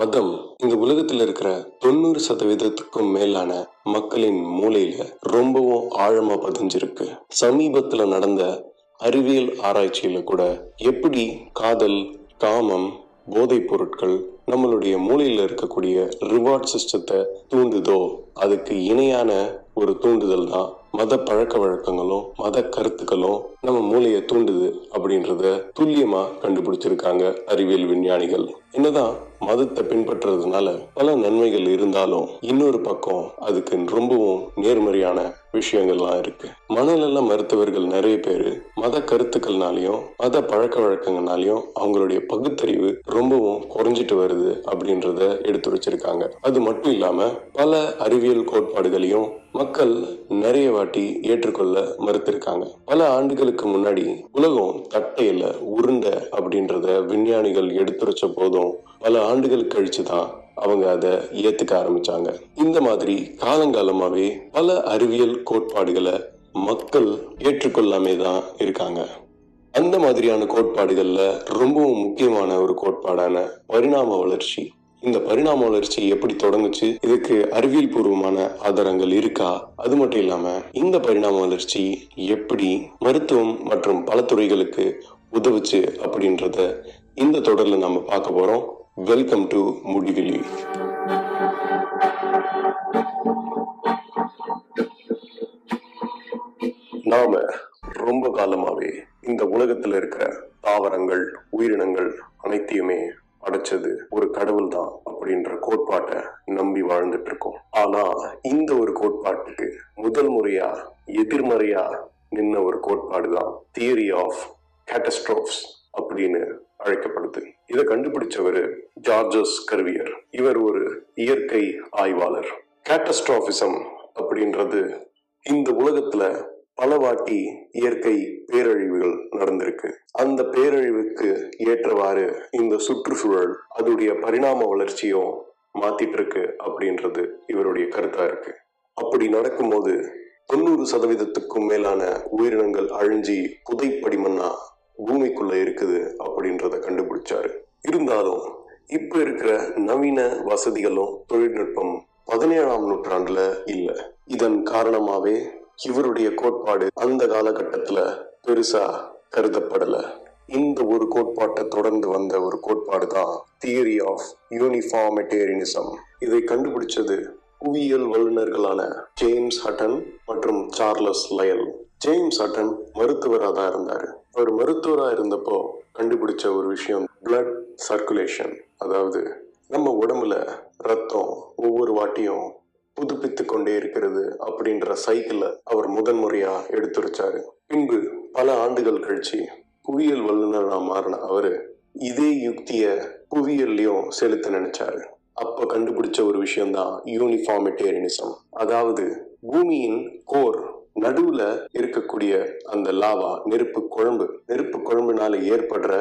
மதம் இந்த உலகத்தில் இருக்கிற தொண்ணூறு சதவீதத்துக்கும் மேலான மக்களின் மூளையில ரொம்பவும் ஆழமா பதிஞ்சிருக்கு. சமீபத்துல நடந்த அறிவியல் ஆராய்ச்சியில கூட எப்படி காதல் காமம் போதைப் பொருட்கள் நம்மளுடைய மூளையில இருக்கக்கூடிய ரிவார்ட் சிஸ்டத்தை தூண்டுதோ அதுக்கு இணையான ஒரு தூண்டுதல் தான் மத பழக்க வழக்கங்களும் மத கருத்துக்களும் நம்ம மூளையை தூண்டுது அப்படின்றத துல்லியமா கண்டுபிடிச்சிருக்காங்க அறிவியல் விஞ்ஞானிகள். என்னதான் மதத்தை பின்பற்றுறதுனால பல நன்மைகள் இருந்தாலும் இன்னொரு பக்கம் அதுக்கு ரொம்பவும் நேர்மறையான விஷயங்கள்லாம் இருக்கு. மனநல மருத்துவர்கள் நிறைய பேர் மத கருத்துக்கள்னாலையும் மத பழக்க வழக்கங்கள்னாலையும் அவங்களுடைய பகுத்தறிவு ரொம்பவும் குறைஞ்சிட்டு வருது அப்படின்றத எடுத்து வச்சிருக்காங்க அது மட்டும் இல்லாம பல அறிவியல் கோட்பாடுகளையும் மக்கள் நிறைய வாட்டி ஏற்றுக்கொள்ள மறுத்திருக்காங்க. பல ஆண்டுகளுக்கு முன்னாடி உலகம் தட்டையில உருண்டை அப்படின்றத விஞ்ஞானிகள் எடுத்துரைச்ச போதும் பல ஆண்டுகள் கழிச்சு தான் அவங்க அதை ஏத்துக்க ஆரம்பிச்சாங்க. இந்த மாதிரி காலங்காலமாவே பல அறிவியல் கோட்பாடுகளை மக்கள் ஏற்றுக்கொள்ளாமே தான் இருக்காங்க. அந்த மாதிரியான கோட்பாடுகள்ல ரொம்பவும் முக்கியமான ஒரு கோட்பாடான பரிணாம வளர்ச்சி இந்த பரிணாம வளர்ச்சி எப்படி தொடங்குச்சு? இதுக்கு அறிவியல் பூர்வமான ஆதாரங்கள் இருக்கா? அது மட்டும் இல்லாம இந்த பரிணாம வளர்ச்சி எப்படி மருத்துவம் மற்றும் பல துறைகளுக்கு உதவுச்சு அப்படின்றத இந்த தொடர்ல நம்ம பார்க்க போறோம். வெல்கம் டு முடிவெளி நாம ரொம்ப காலமாவே இந்த உலகத்துல இருக்கிற தாவரங்கள் உயிரினங்கள் அனைத்தையுமே படைச்சது ஒரு கடவுள் தான் அப்படின்ற கோட்பாட்டை நம்பி வாழ்ந்துட்டு இருக்கோம் ஆனா இந்த ஒரு கோட்பாட்டுக்கு முதல் முறையா எதிர்மறையா நின்ன ஒரு கோட்பாடு தான் தியரி ஆஃப் கேட்டஸ்ட்ரோப்ஸ் அப்படின்னு அழைக்கப்படுது. இதை கண்டுபிடிச்சவர் ஜார்ஜஸ் கர்வியர். இவர் ஒரு இயற்கை ஆய்வாளர். கேட்டஸ்ட்ராஃபிசம் அப்படின்றது இந்த உலகத்துல பலவாட்டி இயற்கை பேரழிவுகள் நடந்திருக்கு. அந்த பேரழிவுக்கு ஏற்றவாறு இந்த சுற்றுச்சூழல் அதோடைய பரிணாம வளர்ச்சியும் மாத்திட்டு இருக்கு அப்படின்றது இவருடைய கருத்தா இருக்கு. அப்படி நடக்கும்போது தொண்ணூறு சதவீதத்துக்கும் மேலான உயிரினங்கள் அழிஞ்சி புதைப்படிமண்ணா பூமிக்குள்ள இருக்குது அப்படின்றத கண்டுபிடிச்சாரு. இருந்தாலும் இப்ப இருக்கிற நவீன வசதிகளும் தொழில்நுட்பம் பதினேழாம் நூற்றாண்டுல இல்ல. இதன் காரணமாவே இவருடைய கோட்பாடு அந்த காலகட்டத்துல பெருசா கருதப்படல. இந்த ஒரு கோட்பாட்டை தொடர்ந்து வந்த ஒரு கோட்பாடு தான் தியரி ஆஃப் யூனிஃபார்மிட்டேரியனிசம் இதை கண்டுபிடிச்சது புவியியல் வல்லுநர்களான ஜேம்ஸ் ஹட்டன் மற்றும் சார்லஸ் லயல். ஜேம்ஸ் ஹட்டன் மருத்துவராக தான் இருந்தார். அவர் மருத்துவராக இருந்தப்போ கண்டுபிடிச்ச ஒரு விஷயம் பிளட் சர்க்குலேஷன் அதாவது நம்ம உடம்புல ரத்தம் ஒவ்வொரு வாட்டியும் புதுப்பித்து கொண்டே இருக்கிறது அப்படின்ற சைக்கிள அவர் முதன்முறையா எடுத்துரைச்சாரு. பின்பு பல ஆண்டுகள் கழிச்சு புவியியல் வல்லுநரா மாறின அவரு இதே யுக்திய புவியியல்லையும் செலுத்த நினைச்சாரு. அப்ப கண்டுபிடிச்ச ஒரு விஷயம்தான் யூனிஃபார்மிட்டேரியனிசம் அதாவது பூமியின் கோர் நடுவுல இருக்கக்கூடிய அந்த லாவா நெருப்பு குழம்பு. நெருப்பு குழம்புனால ஏற்படுற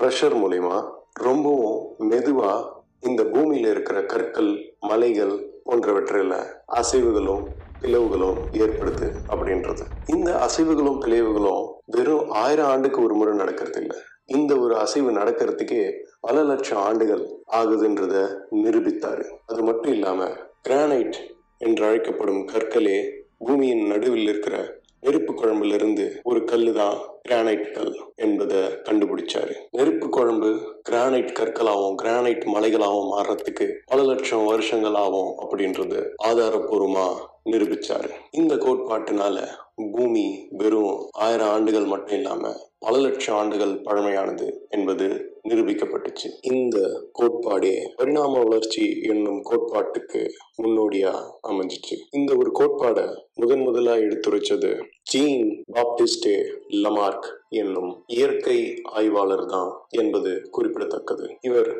ப்ரெஷர் மூலயமா ரொம்பவும் மெதுவா இந்த பூமியில இருக்கிற கற்கள் மலைகள் போன்றவற்றில் அசைவுகளும் பிளவுகளும் ஏற்படுது அப்படின்றது. இந்த அசைவுகளும் பிளவுகளும் வெறும் ஆயிரம் ஆண்டுக்கு ஒரு முறை நடக்கிறது இல்லை. இந்த ஒரு அசைவு நடக்கிறதுக்கே பல லட்சம் ஆண்டுகள் ஆகுதுன்றத நிரூபித்தாரு. அது மட்டும் இல்லாம கிரானைட் என்று அழைக்கப்படும் கற்களே பூமியின் நடுவில் இருக்கிற நெருப்பு குழம்புல இருந்து ஒரு கல்லு தான் கிரானைட் கல் என்பதை கண்டுபிடிச்சாரு. நெருப்பு குழம்பு கிரானைட் கற்களாகவும் கிரானைட் மலைகளாகவும் மாறுறதுக்கு பல லட்சம் வருஷங்களாகவும் அப்படின்றது ஆதாரபூர்வமா நிரூபிச்சாரு. இந்த கோட்பாட்டினால பூமி வெறும் ஆயிரம் ஆண்டுகள் மட்டும் இல்லாம பல லட்சம் ஆண்டுகள் பழமையானது என்பது நிரூபிக்கப்பட்டுச்சு. இந்த கோட்பாடே பரிணாம வளர்ச்சி என்னும் கோட்பாட்டுக்கு முன்னோடியா அமைஞ்சிச்சு. இந்த ஒரு கோட்பாடை முதன் முதலா எடுத்துரைச்சது ஜீன் பாப்டிஸ்டே லமார்க் என்னும் இயற்கை ஆய்வாளர் தான் என்பது குறிப்பிடத்தக்கது. இவர்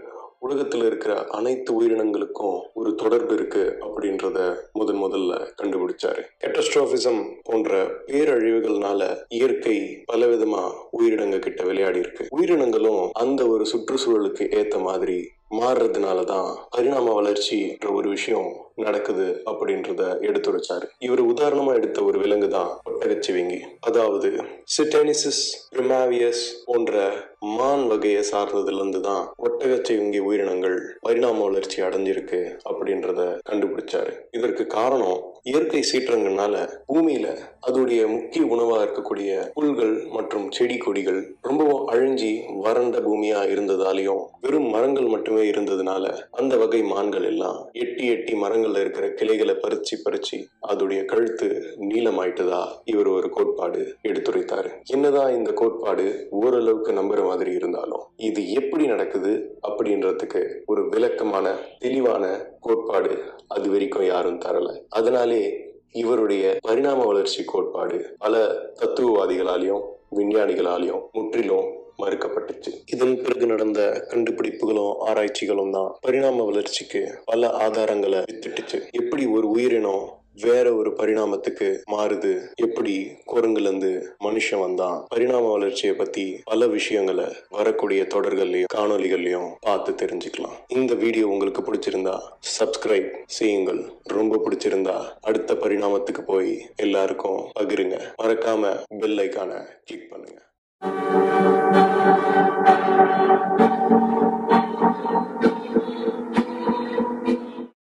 உலகத்தில் இருக்கிற அனைத்து உயிரினங்களுக்கும் ஒரு தொடர்பு இருக்கு அப்படின்றத முதன் முதல்ல கண்டுபிடிச்சாரு. கேட்டஸ்ட்ராபிசம் போன்ற பேரழிவுகள்னால இயற்கை பலவிதமா உயிரினங்க கிட்ட விளையாடி இருக்கு உயிரினங்களும் அந்த ஒரு சுற்றுச்சூழலுக்கு ஏத்த மாதிரி மாறுறதுனால தான் பரிணாம வளர்ச்சின்ற ஒரு விஷயம் நடக்குது அப்படின்றத எடுத்துரைச்சாரு. இவர் உதாரணமா எடுத்த ஒரு விலங்கு தான் ஒட்டகச்சிவிங்கி. அதாவது சிட்டேனிசிஸ் பிரிமாவியஸ் போன்ற மான் வகையை சார்ந்ததுல இருந்து தான் ஒட்டகச்சிவிங்கி உயிரினங்கள் பரிணாம வளர்ச்சி அடைஞ்சிருக்கு அப்படின்றத கண்டுபிடிச்சாரு. இதற்கு காரணம் இயற்கை சீற்றங்கள்னால பூமியில அதோடைய முக்கிய உணவா இருக்கக்கூடிய புல்கள் மற்றும் செடி கொடிகள் ரொம்பவும் அழிஞ்சி வறண்ட பூமியா இருந்ததாலையும் வெறும் மரங்கள் மட்டுமே இருந்ததுனால அந்த வகை மான்கள் எல்லாம் எட்டி எட்டி மரங்கள்ல இருக்கிற கிளைகளை பறிச்சு பறிச்சு அதோடைய கழுத்து நீளமாயிட்டதா இவர் ஒரு கோட்பாடு எடுத்துரைத்தாரு. என்னதான் இந்த கோட்பாடு ஓரளவுக்கு நம்புற மாதிரி இருந்தாலும் இது எப்படி நடக்குது அப்படின்றதுக்கு ஒரு விளக்கமான தெளிவான கோட்பாடு அது வரைக்கும் யாரும் தரல. அதனாலே இவருடைய பரிணாம வளர்ச்சி கோட்பாடு பல தத்துவவாதிகளாலையும் விஞ்ஞானிகளாலையும் முற்றிலும் மறுக்கப்பட்டுச்சு. இதன் பிறகு நடந்த கண்டுபிடிப்புகளும் ஆராய்ச்சிகளும் தான் பரிணாம வளர்ச்சிக்கு பல ஆதாரங்களை வித்துட்டுச்சு. எப்படி ஒரு உயிரினம் வேற ஒரு பரிணாமத்துக்கு மாறுது. எப்படி குரங்குல இருந்து மனுஷன் வந்தான். பரிணாம வளர்ச்சியை பத்தி பல விஷயங்களை வரக்கூடிய தொடர்கள்லயும் காணொலிகள்லயும் பார்த்து தெரிஞ்சுக்கலாம். இந்த வீடியோ உங்களுக்கு பிடிச்சிருந்தா சப்ஸ்கிரைப் செய்யுங்கள். ரொம்ப பிடிச்சிருந்தா அடுத்த பரிணாமத்துக்கு போய் எல்லாருக்கும் பகிருங்க. மறக்காம பெல் ஐக்கான கிளிக் பண்ணுங்க.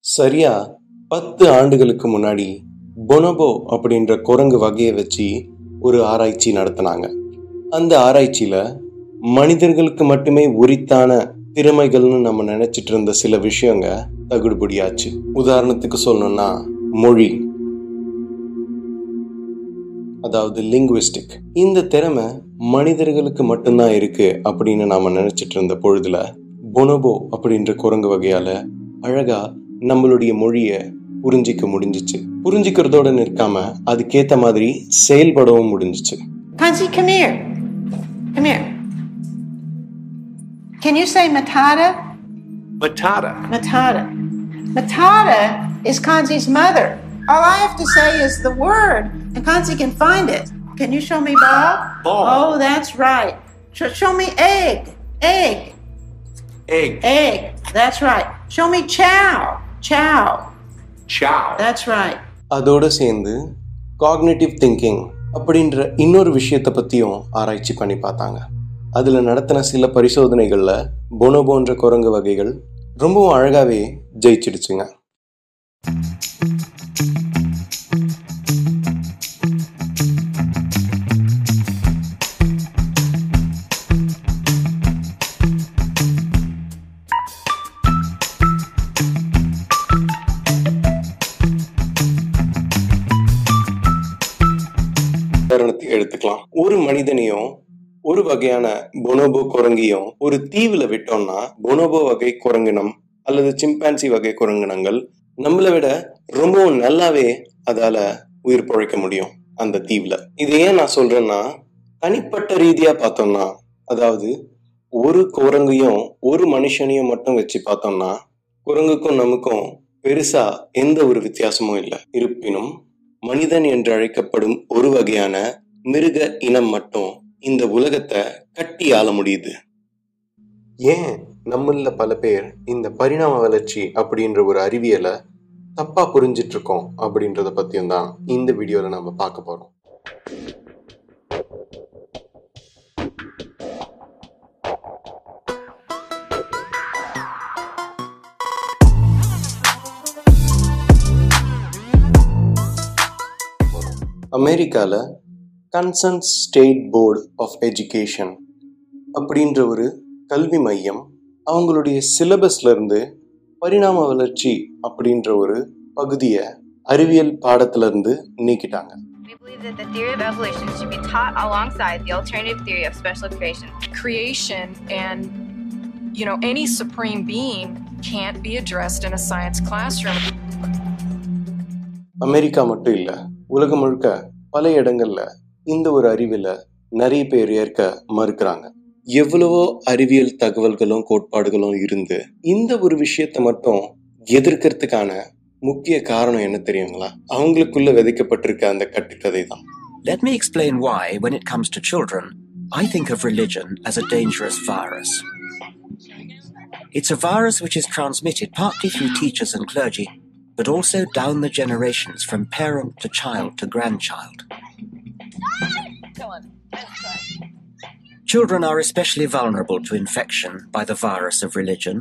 சரியா? பத்து ஆண்டுகளுக்கு முன்னாடி பொனபோ அப்படின்ற குரங்கு வகையை வச்சு ஒரு ஆராய்ச்சி நடத்தினாங்க. அந்த ஆராய்ச்சியில மனிதர்களுக்கு மட்டுமே உரித்தான திறமைகள்னு நம்ம நினைச்சிட்டு இருந்த சில விஷயங்க தகுடுபடியாச்சு. உதாரணத்துக்கு சொல்லணும்னா மொழி. அதாவது லிங்குவிஸ்டிக் இந்த திறமை மனிதர்களுக்கு மட்டும்தான் இருக்கு அப்படின்னு நாம நினைச்சிட்டு இருந்த பொழுதுல பொனபோ அப்படின்ற குரங்கு வகையால அழகா நம்மளுடைய மொழிய புரிஞ்சிக்க முடிஞ்சிச்சு புரிஞ்சிக்கிறதோட நிற்காம அதுக்கேத்த மாதிரி செயல்படவும் முடிஞ்சிச்சு Kanzi, come here. Come here. Can you say matata? Matata. Matata. Matata is Kanzi's mother. All I have to say is the word, and Kanzi can find it. Can you show me ball? Ball. Oh, that's right. Sh- show me egg. Egg. Egg. Egg. That's right. Show me chow. Chow. Chow. That's right. அதோட சேர்ந்து cognitive thinking அப்படின்ற இன்னொரு விஷயத்தை பற்றியும் ஆராய்ச்சி பண்ணி பார்த்தாங்க அதில் நடத்தின சில பரிசோதனைகளில் பொனோபோன்ற குரங்கு வகைகள் ரொம்பவும் அழகாகவே ஜெயிச்சிடுச்சுங்க ஒரு மனிதனையும் ஒரு வகையான பொனோபோ குரங்கையும் ஒரு தீவுல விட்டோம்னா பொனோபோ வகை குரங்கினம் அல்லது சிம்பான்சி வகை குரங்கினங்கள் நம்மளை விட ரொம்பவும் நல்லாவே அதால உயிர் பிழைக்க முடியும் அந்த தீவுல. இது ஏன் நான் சொல்றேன்னா தனிப்பட்ட ரீதியா பார்த்தோம்னா அதாவது ஒரு குரங்கையும் ஒரு மனுஷனையும் மட்டும் வச்சு பார்த்தோம்னா குரங்குக்கும் நமக்கும் பெருசா எந்த ஒரு வித்தியாசமும் இல்லை. இருப்பினும் மனிதன் என்று அழைக்கப்படும் ஒரு வகையான மிருக இனம் மட்டும் இந்த உலகத்தை கட்டி ஆள முடியுது. ஏன் நம்மள பல பேர் இந்த பரிணாம வளர்ச்சி அப்படின்ற ஒரு அறிவியலை தப்பா புரிஞ்சிட்டு இருக்கோம் அப்படின்றத பத்தியும் தான் இந்த வீடியோல நம்ம பார்க்க போறோம். அமெரிக்காவில் concern state board of education அப்படின்ற ஒரு கல்வி மையம் அவங்களுடைய சிலபஸ்ல இருந்து பரிணாம வளர்ச்சி அப்படின்ற ஒரு பகுதியை அறிவியல் பாடத்துல இருந்து நீக்கிட்டாங்க We believe that the theory of evolution should be taught alongside the alternative theory of special creation. creation and you know any supreme being can't be addressed in a science classroom America மட்டும் இல்ல உலகம் முழுக்க பல இடங்கள்ல இந்த ஒரு அறிவியல நிறைய பேர் ஏற்க மறுக்கிறாங்க எவ்வளவோ அறிவியல் தகவல்களும் கோட்பாடுகளும் இருந்து இந்த ஒரு விஷயத்தை மட்டும் எதிர்க்கிறதுக்கான முக்கிய காரணம் என்ன தெரியுங்களா அவங்களுக்குள்ள விதைக்கப்பட்டிருக்க அந்த கட்டுக்கதை தான் Let me explain why, when it comes to children, I think of religion as a dangerous virus. It's a virus which is transmitted partly through teachers and clergy, but also down the generations from parent to child to grandchild. Children are especially vulnerable to infection by the virus of religion.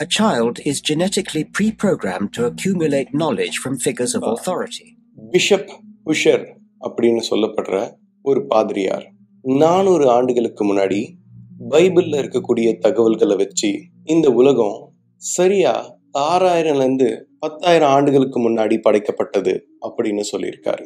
A child is genetically pre programmed to accumulate knowledge from figures of authority. Bishop Busher அப்படின்னு சொல்லப்படுற ஒரு பாதிரியார் நானூறு ஆண்டுகளுக்கு முன்னாடி பைபிள்ல இருக்கக்கூடிய தகவல்களை வச்சு இந்த உலகம் சரியா ஆறாயிரம்ல இருந்து பத்தாயிரம் ஆண்டுகளுக்கு முன்னாடி படைக்கப்பட்டது அப்படின்னு சொல்லியிருக்காரு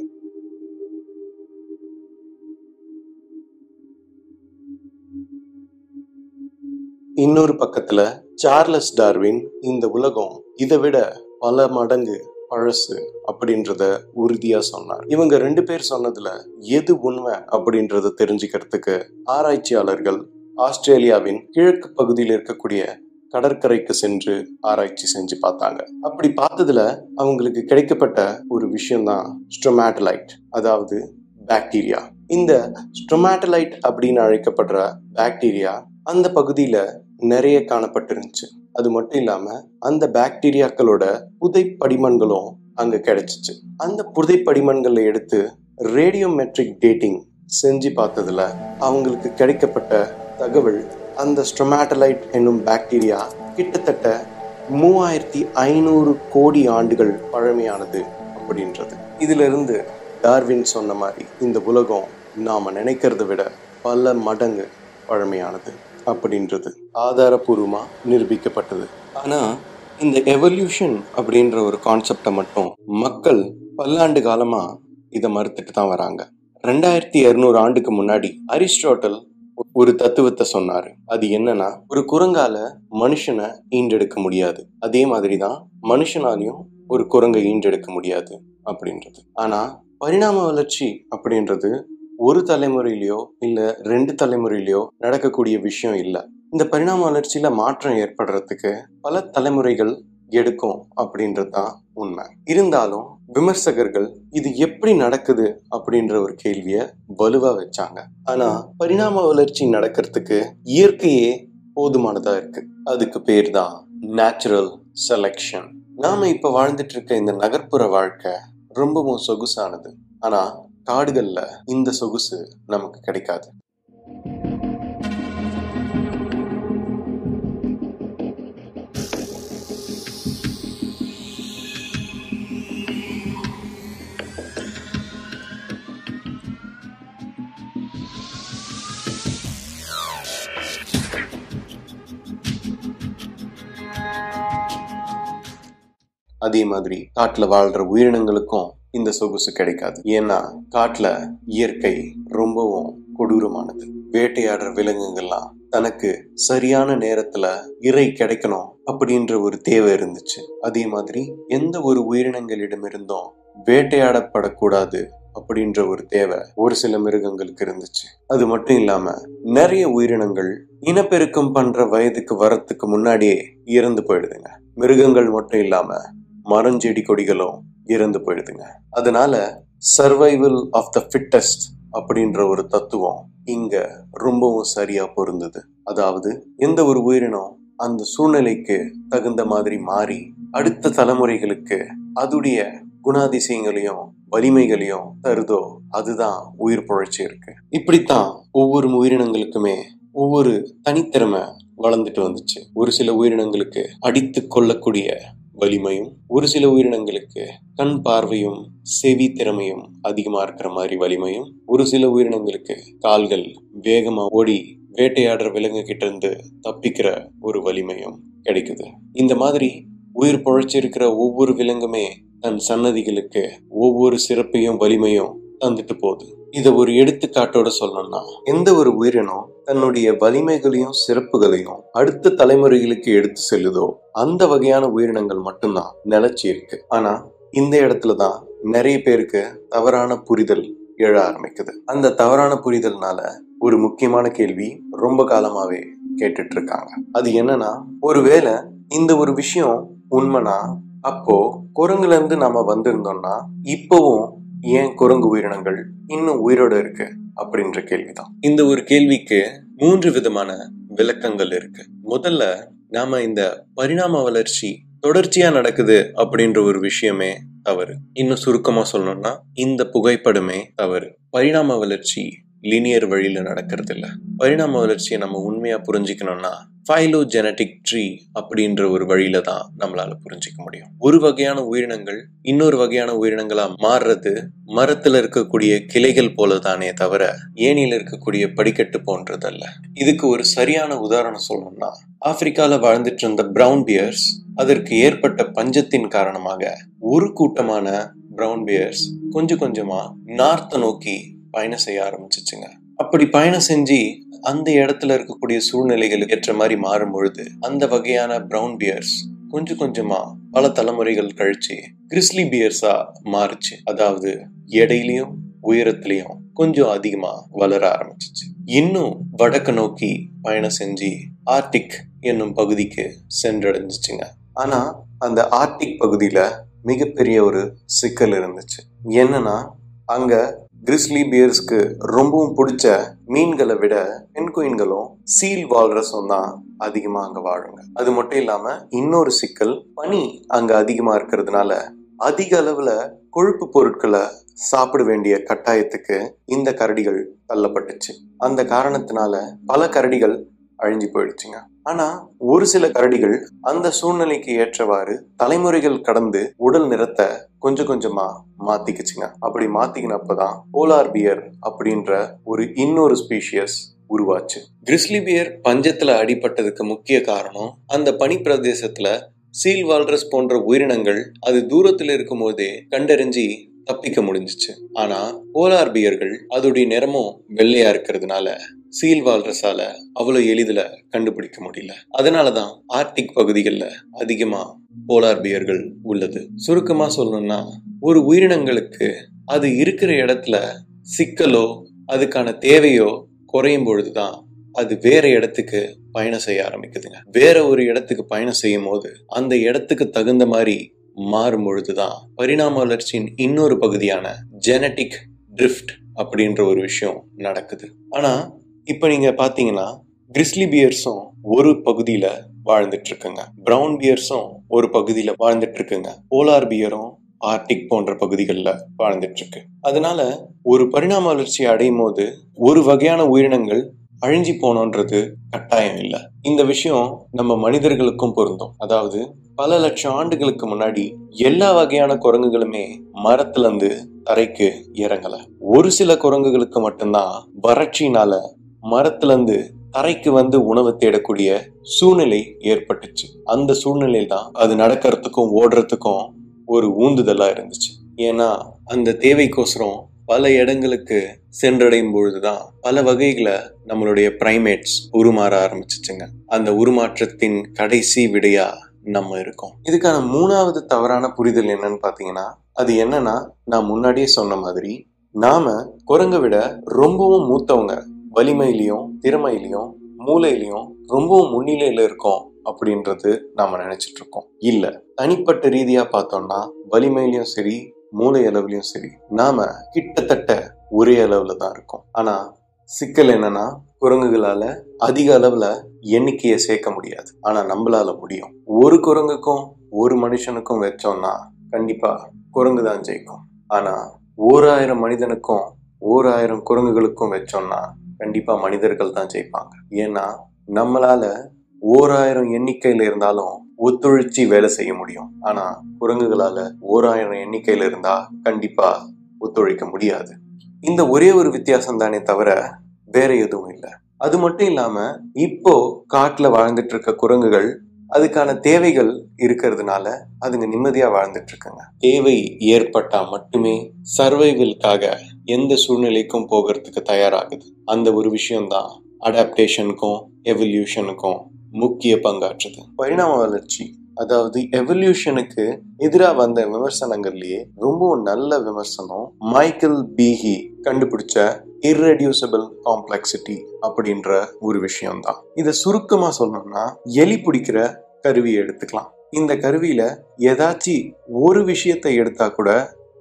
இன்னொரு பக்கத்துல சார்லஸ் டார்வின் இந்த உலகம் இதை விட பல மடங்கு பழசு அப்படின்றத உறுதியா சொன்னார். இவங்க ரெண்டு பேர் சொன்னதுல எது உண்மை அப்படின்றத தெரிஞ்சுக்கிறதுக்கு ஆராய்ச்சியாளர்கள் ஆஸ்திரேலியாவின் கிழக்கு பகுதியில் இருக்கக்கூடிய கடற்கரைக்கு சென்று ஆராய்ச்சி செஞ்சு பார்த்தாங்க. அப்படி பார்த்ததுல அவங்களுக்கு கிடைக்கப்பட்ட ஒரு விஷயம்தான் ஸ்ட்ரொமேட்டலைட் அதாவது பாக்டீரியா. இந்த ஸ்ட்ரொமேட்டலைட் அப்படின்னு அழைக்கப்படுற பாக்டீரியா அந்த பகுதியில நிறைய காணப்பட்டிருந்துச்சு. அது மட்டும் இல்லாம அந்த பாக்டீரியாக்களோட புதை படிமன்களும் அங்க கிடைச்சிச்சு. அந்த புதை படிமன்களை எடுத்து ரேடியோமெட்ரிக் டேட்டிங் செஞ்சு பார்த்ததுல அவங்களுக்கு கிடைக்கப்பட்ட தகவல் அந்த ஸ்ட்ரொமேட்டலைட் என்னும் பாக்டீரியா கிட்டத்தட்ட மூவாயிரத்தி ஐநூறு கோடி ஆண்டுகள் பழமையானது அப்படின்றது. இதுல இருந்து டார்வின் சொன்ன மாதிரி இந்த உலகம் நாம நினைக்கிறத விட பல மடங்கு பழமையானது. அப்படின்றது ஆதாரபூர்வமா நிரூபிக்கப்பட்டது. ஆனா இந்த எவல்யூஷன் அப்படின்ற ஒரு கான்செப்டை மட்டும் மக்கள் பல்லாண்டு காலமா இதை மறுத்துட்டு தான் வராங்க. ரெண்டாயிரத்தி இருநூறு ஆண்டுக்கு முன்னாடி அரிஸ்டாட்டல் ஒரு தத்துவத்தை சொன்னாரு. அது என்னன்னா ஒரு குரங்கால மனுஷனை ஈண்டெடுக்க முடியாது. அதே மாதிரிதான் மனுஷனாலையும் ஒரு குரங்கை ஈண்டெடுக்க முடியாது அப்படின்றது. ஆனா பரிணாம வளர்ச்சி அப்படின்றது ஒரு தலைமுறையிலையோ இல்லை ரெண்டு தலைமுறையிலையோ நடக்கக்கூடிய விஷயம் இல்லை. இந்த பரிணாம வளர்ச்சியில மாற்றம் ஏற்படுறதுக்கு பல தலைமுறைகள் எடுக்கும் அப்படின்றது தான் உண்மை. இருந்தாலும் விமர்சகர்கள் இது எப்படி நடக்குது அப்படின்ற ஒரு கேள்வியை வலுவா வச்சாங்க. ஆனா பரிணாம வளர்ச்சி நடக்கிறதுக்கு இயற்கையே போதுமானதா இருக்கு. அதுக்கு பேர் தான் நேச்சுரல் செலெக்ஷன் நாம இப்ப வாழ்ந்துட்டு இருக்க இந்த நகர்ப்புற வாழ்க்கை ரொம்பவும் சொகுசானது. ஆனா காடுகள்ல இந்த சொகுசு நமக்கு கிடைக்காது. அதே மாதிரி காட்டுல வாழ்ற உயிரினங்களுக்கும் இந்த சொகுசு கிடைக்காது. ஏன்னா காட்டுல இயற்கை ரொம்பவும் கொடூரமானது. வேட்டையாடுற விலங்குகள்லாம் தனக்கு சரியான நேரத்துல இறை கிடைக்கணும் அப்படின்ற ஒரு தேவை இருந்துச்சு. அதே மாதிரி எந்த ஒரு உயிரினங்களிடமிருந்தும் வேட்டையாடப்படக்கூடாது அப்படின்ற ஒரு தேவை ஒரு சில மிருகங்களுக்கு இருந்துச்சு. அது மட்டும் இல்லாம நிறைய உயிரினங்கள் இனப்பெருக்கம் பண்ற வயதுக்கு வரத்துக்கு முன்னாடியே இறந்து போயிடுதுங்க. மிருகங்கள் மட்டும் இல்லாம மரஞ்செடி கொடிகளும் இறந்து போயிடுதுங்க. அதனால சர்வைவல் ஆஃப் த ஃபிட்டஸ்ட் அப்படின்ற ஒரு தத்துவம் இங்க ரொம்பவும் சரியா பொருந்தது. அதாவது எந்த ஒரு உயிரினம் அந்த சூழ்நிலைக்கு தகுந்த மாதிரி மாறி அடுத்த தலைமுறைகளுக்கு அதுடைய குணாதிசயங்களையும் வலிமைகளையும் தருதோ அதுதான் உயிர் புழைச்சி இருக்கு. இப்படித்தான் ஒவ்வொரு உயிரினங்களுக்குமே ஒவ்வொரு தனித்திறமை வளர்ந்துட்டு வந்துச்சு. ஒரு சில உயிரினங்களுக்கு அடித்து கொள்ளக்கூடிய வலிமையும் ஒரு சில உயிரினங்களுக்கு கண் பார்வையும் செவி திறமையும் அதிகமா இருக்கிற மாதிரி வலிமையும் ஒரு சில உயிரினங்களுக்கு கால்கள் வேகமா ஓடி வேட்டையாடுற விலங்கு கிட்ட இருந்து தப்பிக்கிற ஒரு வலிமையும் கிடைக்குது. இந்த மாதிரி உயிர் பொழைச்சிருக்கிற ஒவ்வொரு விலங்குமே தன் சன்னதிகளுக்கு ஒவ்வொரு சிறப்பையும் வலிமையும் தந்துட்டு போகுது. இத ஒரு எடுத்துக்காட்டோட சொல்லணும்னா எந்த ஒரு உயிரினம் தன்னுடைய வலிமைகளையும் சிறப்புகளையும் அடுத்த தலைமுறைகளுக்கு எடுத்து செல்லுதோ அந்த வகையான உயிரினங்கள் மட்டும்தான் நிலைச்சி இருக்கு. ஆனா இந்த இடத்துலதான் நிறைய பேருக்கு தவறான புரிதல் எழ ஆரம்பிக்குது. அந்த தவறான புரிதல்னால ஒரு முக்கியமான கேள்வி ரொம்ப காலமாவே கேட்டுட்டு இருக்காங்க அது என்னன்னா ஒருவேளை இந்த ஒரு விஷயம் உண்மைனா அப்போ குரங்குல இருந்து நாம வந்திருந்தோம்னா இப்பவும் ஏன் குரங்கு உயிரினங்கள் இன்னும் உயிரோட இருக்கு அப்படின்ற கேள்விதான். இந்த ஒரு கேள்விக்கு மூன்று விதமான விளக்கங்கள் இருக்கு. முதல்ல நாம இந்த பரிணாம வளர்ச்சி தொடர்ச்சியா நடக்குது அப்படின்ற ஒரு விஷயமே தவறு. இன்னும் சுருக்கமா சொல்லணும்னா இந்த புகைப்படமே தவறு. பரிணாம வளர்ச்சி லீனியர் வழியில் நடக்கிறதில்ல. பரிணாம வளர்ச்சியை நம்ம உண்மையாக புரிஞ்சிக்கணும்னா ஃபைலோ ஜெனட்டிக் ட்ரீ அப்படின்ற ஒரு வழியில தான் நம்மளால புரிஞ்சிக்க முடியும். ஒரு வகையான உயிரினங்கள் இன்னொரு வகையான உயிரினங்களா மாறுறது மரத்துல இருக்கக்கூடிய கிளைகள் போல தானே தவிர ஏனியில இருக்கக்கூடிய படிக்கட்டு போன்றதல்ல. இதுக்கு ஒரு சரியான உதாரணம் சொல்லணும்னா ஆப்பிரிக்கால வாழ்ந்துட்டு இருந்த பிரவுன் பியர்ஸ் அதற்கு ஏற்பட்ட பஞ்சத்தின் காரணமாக ஒரு கூட்டமான பிரவுன் பியர்ஸ் கொஞ்சம் கொஞ்சமா நார்த்த நோக்கி பயணம் செய்ய ஆரம்பிச்சிச்சுங்க. அப்படி பயணம் செஞ்சு அந்த இடத்துல இருக்கக்கூடிய சூழ்நிலைகளுக்கு ஏற்ற மாதிரி மாறும் பொழுது அந்த வகையான பிரவுன் பியர்ஸ் கொஞ்சம் கொஞ்சமா பல தலைமுறைகள் கழிச்சு கிறிஸ்லி பியர்ஸா மாறுச்சு. அதாவது எடையிலையும் உயரத்திலையும் கொஞ்சம் அதிகமா வளர ஆரம்பிச்சிச்சு. இன்னும் வடக்கு நோக்கி பயணம் செஞ்சு ஆர்டிக் என்னும் பகுதிக்கு சென்றடைஞ்சிச்சுங்க. ஆனா அந்த ஆர்டிக் பகுதியில மிகப்பெரிய ஒரு சிக்கல் இருந்துச்சு. என்னன்னா அங்க கிறிஸ்லி பியர்ஸ்க்கு ரொம்பவும் பிடிச்ச மீன்களை விட பெண்குயின்களும் சீல் வால்ரஸும் தான் அதிகமா அங்க வாழுங்க. அது மட்டும் இல்லாம இன்னொரு சிக்கல் பனி அங்க அதிகமா இருக்கிறதுனால அதிக அளவுல கொழுப்பு பொருட்களை சாப்பிட வேண்டிய கட்டாயத்துக்கு இந்த கரடிகள் தள்ளப்பட்டுச்சு. அந்த காரணத்தினால பல கரடிகள் அழிஞ்சு போயிடுச்சுங்க. ஆனா ஒரு சில கரடிகள் அந்த சூழ்நிலைக்கு ஏற்றவாறு தலைமுறைகள் கடந்து உடல் நிறத்தை கொஞ்சம் கொஞ்சமா மாத்திக்குச்சுங்க. அப்படி மாத்திக்கினப்பதான் போலார் பியர் அப்படின்ற ஒரு இன்னொரு ஸ்பீஷியஸ் உருவாச்சு. கிறிஸ்லி பியர் பஞ்சத்துல அடிபட்டதுக்கு முக்கிய காரணம் அந்த பனி பிரதேசத்துல சீல் வால்ரஸ் போன்ற உயிரினங்கள் அது தூரத்தில் இருக்கும் போதே கண்டறிஞ்சு தப்பிக்க முடிஞ்சிச்சு. ஆனா போலார் பியர்கள் அதோடைய நிறமும் வெள்ளையா இருக்கிறதுனால சீல் வால்ரஸால அவ்வளவு எளிதில் கண்டுபிடிக்க முடியல. அதனாலதான் ஆர்டிக் பகுதிகளில் அதிகமா போலார் பியர்கள் உள்ளது. சுருக்கமா சொல்லணும்னா ஒரு உயிரினங்களுக்கு அது இருக்கிற இடத்துல சிக்கலோ அதுக்கான தேவையோ குறையும் பொழுதுதான் அது வேற இடத்துக்கு பயணம் செய்ய ஆரம்பிக்குதுங்க. வேற ஒரு இடத்துக்கு பயணம் செய்யும் போது அந்த இடத்துக்கு தகுந்த மாதிரி மாறும் பொழுதுதான் பரிணாம வளர்ச்சியின் இன்னொரு பகுதியான ஜெனட்டிக் ட்ரிஃப்ட் அப்படின்ற ஒரு விஷயம் நடக்குது. ஆனா இப்ப நீங்க பாத்தீங்கன்னா கிறிஸ்லி பியர்ஸும் ஒரு பகுதியில வாழ்ந்துட்டு இருக்குங்க பிரவுன் பியர்ஸும் ஒரு பகுதியில வாழ்ந்துட்டு இருக்குங்க போலார் பியரும் ஆர்டிக் போன்ற பகுதிகளில் வாழ்ந்துட்டு இருக்கு அதனால ஒரு பரிணாம வளர்ச்சி அடையும் போது ஒரு வகையான உயிரினங்கள் அழிஞ்சு போனோன்றது கட்டாயம் இல்லை. இந்த விஷயம் நம்ம மனிதர்களுக்கும் பொருந்தும். அதாவது பல லட்சம் ஆண்டுகளுக்கு முன்னாடி எல்லா வகையான குரங்குகளுமே மரத்துல இருந்து தரைக்கு இறங்கல. ஒரு சில குரங்குகளுக்கு மட்டும்தான் வறட்சினால மரத்துல இருந்து தரைக்கு வந்து உணவு தேடக்கூடிய சூழ்நிலை ஏற்பட்டுச்சு. அந்த சூழ்நிலையில் தான் அது நடக்கிறதுக்கும் ஓடுறதுக்கும் ஒரு ஊந்துதலா இருந்துச்சு. ஏன்னா அந்த தேவைக்கோசரம் பல இடங்களுக்கு சென்றடையும் பொழுதுதான் பல வகைகளை நம்மளுடைய பிரைமேட்ஸ் உருமாற ஆரம்பிச்சிச்சுங்க. அந்த உருமாற்றத்தின் கடைசி விடையா நம்ம இருக்கோம். இதுக்கான மூணாவது தவறான புரிதல் என்னன்னு பாத்தீங்கன்னா அது என்னன்னா நான் முன்னாடியே சொன்ன மாதிரி நாம குரங்கை விட ரொம்பவும் மூத்தவங்க வலிமையிலையும் திறமையிலையும் மூளையிலையும் ரொம்பவும் முன்னிலையில இருக்கோம் அப்படின்றது நாம நினைச்சிட்டு இருக்கோம். இல்ல தனிப்பட்ட ரீதியா பார்த்தோம்னா வலிமையிலையும் சரி மூளை அளவுலையும் சரி நாம கிட்டத்தட்ட ஒரே அளவுல தான் இருக்கும். ஆனா சிக்கல் என்னன்னா குரங்குகளால அதிக அளவுல எண்ணிக்கையை சேர்க்க முடியாது. ஆனா நம்மளால முடியும். ஒரு குரங்குக்கும் ஒரு மனுஷனுக்கும் வச்சோம்னா கண்டிப்பா குரங்கு தான் ஜெயிக்கும். ஆனா ஓராயிரம் மனிதனுக்கும் ஓராயிரம் குரங்குகளுக்கும் வச்சோம்னா கண்டிப்பா மனிதர்கள் தான் ஜெயிப்பாங்க. ஏன்னா நம்மளால ஓராயிரம் எண்ணிக்கையில இருந்தாலும் ஒத்துழைச்சி வேலை செய்ய முடியும். ஆனா குரங்குகளால ஓராயிரம் எண்ணிக்கையில இருந்தா கண்டிப்பா ஒத்துழைக்க முடியாது. இந்த ஒரே ஒரு வித்தியாசம் தானே தவிர வேற எதுவும் இல்லை. அது மட்டும் இல்லாம இப்போ காட்டுல வாழ்ந்துட்டு இருக்க குரங்குகள் அதுக்கான தேவைகள் இருக்கிறதுனால அதுங்க நிம்மதியா வாழ்ந்துட்டு இருக்குங்க. தேவை ஏற்பட்டா மட்டுமே சர்வைவலுக்காக எந்த சூழ்நிலைக்கும் போகிறதுக்கு தயாராகுது. அந்த ஒரு விஷயம்தான் அடாப்டேஷனுக்கும் எவல்யூஷனுக்கும் முக்கிய பங்காற்றுது. பரிணாம வளர்ச்சி அதாவது எவல்யூஷனுக்கு எதிராக வந்த விமர்சனங்கள்லயே ரொம்பவும் நல்ல விமர்சனம் மைக்கேல் பீஹி கண்டுபிடிச்ச இர்ரெடியூசபிள் காம்ப்ளெக்சிட்டி அப்படின்ற ஒரு விஷயம் தான் இதை சுருக்கமா சொல்லணும்னா எலி பிடிக்கிற கருவியை எடுத்துக்கலாம். இந்த கருவியில ஏதாச்சும் ஒரு விஷயத்தை எடுத்தா கூட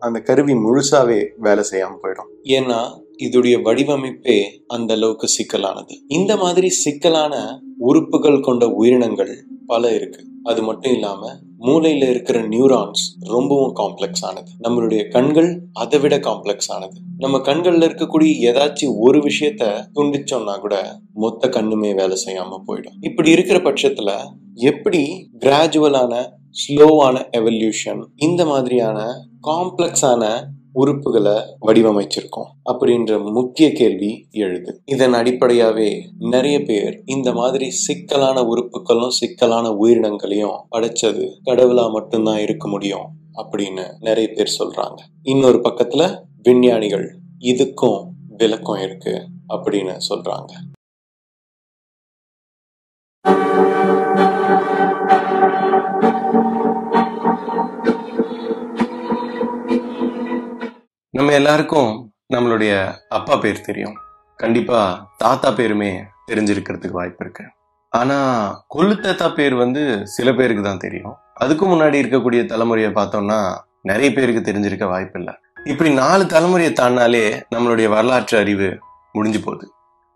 அந்த கருவி முழுசாவே வேலை செய்யாம போயிடும். ஏன்னா இதுடைய வடிவமைப்பே அந்த அளவுக்கு சிக்கலானது. இந்த மாதிரி சிக்கலான உறுப்புகள் கொண்ட உயிரினங்கள் பல இருக்கு. அது மட்டும் இல்லாம மூளையில இருக்கிற நியூரான்ஸ் ரொம்பவும் காம்ப்ளெக்ஸ் ஆனது. நம்மளுடைய கண்கள் அதை விட காம்ப்ளெக்ஸ் ஆனது. நம்ம கண்கள்ல இருக்கக்கூடிய ஏதாச்சும் ஒரு விஷயத்த துண்டிச்சோம்னா கூட மொத்த கண்ணுமே வேலை செய்யாம போயிடும். இப்படி இருக்கிற பட்சத்துல எப்படி கிராஜுவலான ஸ்லோவான எவல்யூஷன் இந்த மாதிரியான காம்ப்ளெக்ஸான உறுப்புகளை வடிவமைச்சிருக்கோம் அப்படின்ற முக்கிய கேள்வி எழுது. இதன் அடிப்படையாவே நிறைய பேர் இந்த மாதிரி சிக்கலான உறுப்புகளும் சிக்கலான உயிரினங்களையும் படைச்சது கடவுளா மட்டும்தான் இருக்க முடியும் அப்படின்னு நிறைய பேர் சொல்றாங்க. இன்னொரு பக்கத்துல விஞ்ஞானிகள் இதுக்கும் விளக்கம் இருக்கு அப்படின்னு சொல்றாங்க. நம்ம எல்லாருக்கும் நம்மளுடைய அப்பா பேர் தெரியும். கண்டிப்பா தாத்தா பேருமே தெரிஞ்சிருக்கிறதுக்கு வாய்ப்பு இருக்கு. ஆனா கொல்லு தாத்தா பேர் வந்து சில பேருக்கு தான் தெரியும். அதுக்கு முன்னாடி இருக்கக்கூடிய தலைமுறையை பார்த்தோம்னா நிறைய பேருக்கு தெரிஞ்சிருக்க வாய்ப்பு இல்லை. இப்படி நாலு தலைமுறையை தாண்டினாலே நம்மளுடைய வரலாற்று அறிவு முடிஞ்சு போகுது.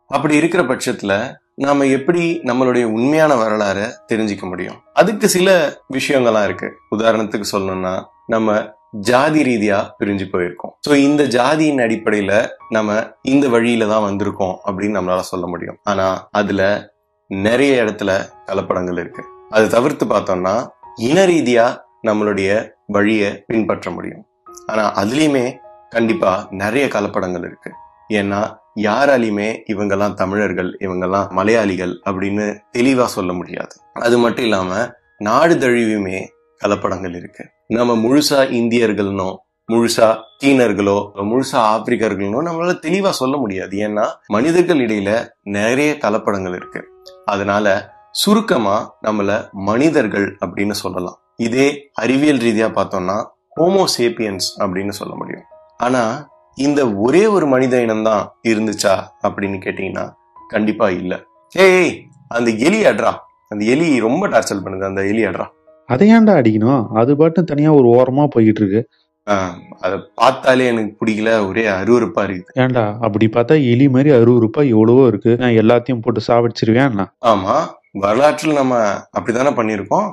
அப்படி இருக்கிற பட்சத்துல நாம எப்படி நம்மளுடைய உண்மையான வரலாறை தெரிஞ்சுக்க முடியும்? அதுக்கு சில விஷயங்கள்லாம் இருக்கு. உதாரணத்துக்கு சொல்லணும்னா நம்ம ஜாதி ரீதியா பிரிஞ்சு போயிருக்கோம். ஸோ இந்த ஜாதியின் அடிப்படையில நம்ம இந்த வழியில தான் வந்திருக்கோம் அப்படின்னு நம்மளால சொல்ல முடியும். ஆனா அதுல நிறைய இடத்துல கலப்படங்கள் இருக்கு. அது தவிர்த்து பார்த்தோம்னா இன ரீதியா நம்மளுடைய வழியை பின்பற்ற முடியும். ஆனா அதுலயுமே கண்டிப்பா நிறைய கலப்படங்கள் இருக்கு. ஏன்னா யாராலையுமே இவங்கெல்லாம் தமிழர்கள் இவங்கெல்லாம் மலையாளிகள் அப்படின்னு தெளிவா சொல்ல முடியாது. அது மட்டும் இல்லாம நாடு தழுவியுமே கலப்படங்கள் இருக்கு. நம்ம முழுசா இந்தியர்கள்னோ முழுசா சீனர்களோ முழுசா ஆப்பிரிக்கர்களோ நம்மளால தெளிவா சொல்ல முடியாது. ஏன்னா மனிதர்கள் இடையில நிறைய கலப்படங்கள் இருக்கு. அதனால சுருக்கமா நம்மள மனிதர்கள் அப்படின்னு சொல்லலாம். இதே அறிவியல் ரீதியா பார்த்தோம்னா ஹோமோசேப்பியன்ஸ் அப்படின்னு சொல்ல முடியும். ஆனா இந்த ஒரே ஒரு மனித இனம்தான் இருந்துச்சா அப்படின்னு கேட்டீங்கன்னா கண்டிப்பா இல்ல. ஏய் அந்த எலி அட்ரா. அந்த எலி ரொம்ப டார்ச்சல் பண்ணுது. அந்த எலி அட்ரா. அதை ஏன்டா அடிக்கணும்? அது பாட்டு தனியா ஒரு ஓரமா போய்கிட்டு இருக்கு அதை பார்த்தாலே எனக்கு பிடிக்கல. ஒரே அருவருப்பா இருக்குது. ஏன்டா? அப்படி பார்த்தா எலி மாதிரி அருவருப்பா எவ்வளவோ இருக்கு. நான் எல்லாத்தையும் போட்டு சாவடிச்சிருவேன் ஆமா. வரலாற்றில் நம்ம அப்படித்தானே பண்ணியிருக்கோம்?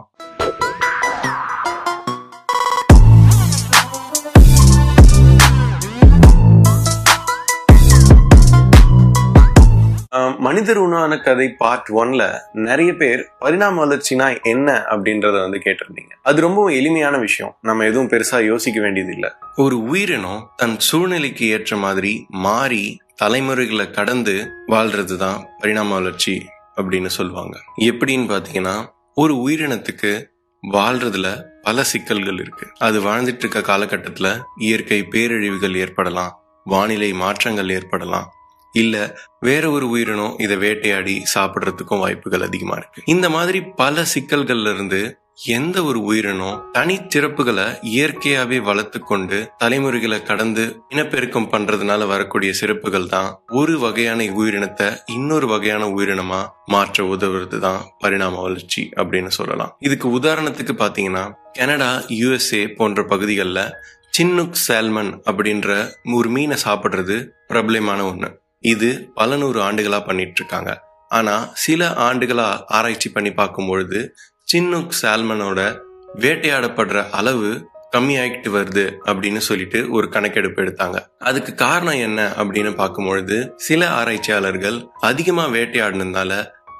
மனிதர் உணவான கதை பார்ட் ஒன்ல நிறைய பேர் பரிணாம வளர்ச்சினா என்ன அப்படின்றத வந்து கேட்டிருந்தீங்க. அது ரொம்ப எளிமையான விஷயம். நம்ம எதுவும் பெருசா யோசிக்க வேண்டியது இல்ல ஒரு உயிரினம் தன் சூழ்நிலைக்கு ஏற்ற மாதிரி மாறி தலைமுறைகளை கடந்து வாழ்றது தான் பரிணாம வளர்ச்சி அப்படின்னு சொல்லுவாங்க. எப்படின்னு பாத்தீங்கன்னா ஒரு உயிரினத்துக்கு வாழ்றதுல பல சிக்கல்கள் இருக்கு. அது வாழ்ந்துட்டு இருக்க காலகட்டத்துல இயற்கை பேரழிவுகள் ஏற்படலாம் வானிலை மாற்றங்கள் ஏற்படலாம் இல்ல வேற ஒரு உயிரினம் இதை வேட்டையாடி சாப்பிடுறதுக்கும் வாய்ப்புகள் அதிகமா இருக்கு. இந்த மாதிரி பல சிக்கல்கள்ல இருந்து எந்த ஒரு உயிரினம் தனிச்சிறப்புகளை இயற்கையாவே வளர்த்து கொண்டு தலைமுறைகளை கடந்து இனப்பெருக்கம் பண்றதுனால வரக்கூடிய சிறப்புகள் தான் ஒரு வகையான உயிரினத்தை இன்னொரு வகையான உயிரினமா மாற்ற உதவுறது தான் பரிணாம வளர்ச்சி அப்படின்னு சொல்லலாம். இதுக்கு உதாரணத்துக்கு பாத்தீங்கன்னா கனடா யுஎஸ்ஏ போன்ற பகுதிகளில் சின்னுக் சால்மன் அப்படின்ற ஒரு மீனை சாப்பிடுறது பிரபலமான ஒன்று இது பல நூறு ஆண்டுகளாக பண்ணிட்டு இருக்காங்க ஆனால் சில ஆண்டுகளாக ஆராய்ச்சி பண்ணி பார்க்கும் பொழுது சின்னுக் சால்மனோட வேட்டையாடப்படுற அளவு கம்மியாகிட்டு வருது அப்படின்னு சொல்லிட்டு ஒரு கணக்கெடுப்பு எடுத்தாங்க. அதுக்கு காரணம் என்ன அப்படின்னு பார்க்கும்பொழுது சில ஆராய்ச்சியாளர்கள் அதிகமாக வேட்டையாடினதுனால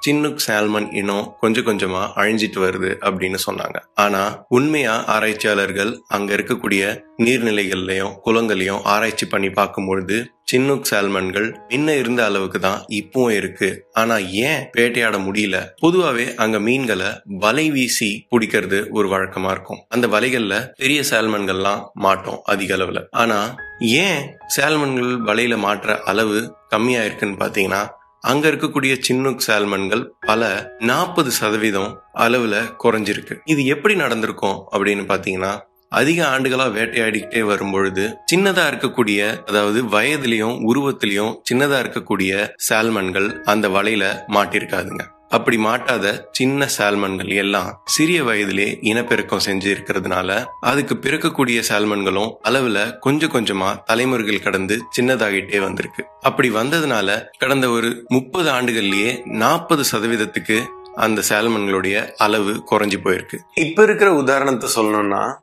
சின்னுக் சால்மன் இனம் கொஞ்சம் கொஞ்சமா அழிஞ்சிட்டு வருது அப்படின்னு சொன்னாங்க. ஆனா உண்மையா ஆராய்ச்சியாளர்கள் அங்க இருக்கக்கூடிய நீர்நிலைகள்லயும் குளங்களையும் ஆராய்ச்சி பண்ணி பார்க்கும்பொழுது சின்னுக் சால்மன்கள் முன்ன இருந்த அளவுக்கு தான் இப்பவும் இருக்கு. ஆனா ஏன் வேட்டையாட முடியல? பொதுவாவே அங்க மீன்களை வலை வீசி பிடிக்கிறது ஒரு வழக்கமா இருக்கும். அந்த வலைகள்ல பெரிய சால்மன்கள்லாம் மாட்டோம் அதிக அளவுல. ஆனா ஏன் சால்மன்கள் வலையில மாற்ற அளவு கம்மியா இருக்குன்னு பாத்தீங்கன்னா அங்க இருக்கக்கூடிய சின்னுக் சால்மன்கள் பல நாற்பது சதவீதம் அளவுல குறைஞ்சிருக்கு. இது எப்படி நடந்திருக்கும் அப்படின்னு பாத்தீங்கன்னா அதிக ஆண்டுகளா வேட்டையாடிக்கிட்டே வரும்பொழுது சின்னதா இருக்கக்கூடிய அதாவது வயதுலயும் உருவத்திலையும் சின்னதா இருக்கக்கூடிய சால்மன்கள் அந்த வலையில மாட்டிருக்காதுங்க. அப்படி மாட்டாத சின்ன சால்மன்கள் எல்லாம் சிறிய வயதிலே இனப்பெருக்கம் செஞ்சு இருக்கிறதுனால அதுக்கு பிறக்கக்கூடிய சால்மன்களும் அளவுல கொஞ்சம் கொஞ்சமா தலைமுறைகள் கடந்து சின்னதாகிட்டே வந்திருக்கு. அப்படி வந்ததுனால கடந்த ஒரு முப்பது ஆண்டுகள்லயே நாற்பது சதவீதத்துக்கு அந்த சால்மன்களுடைய அளவு குறைஞ்சு போயிருக்கு. இப்ப இருக்கிற உதாரணத்தை சொல்லணும்னா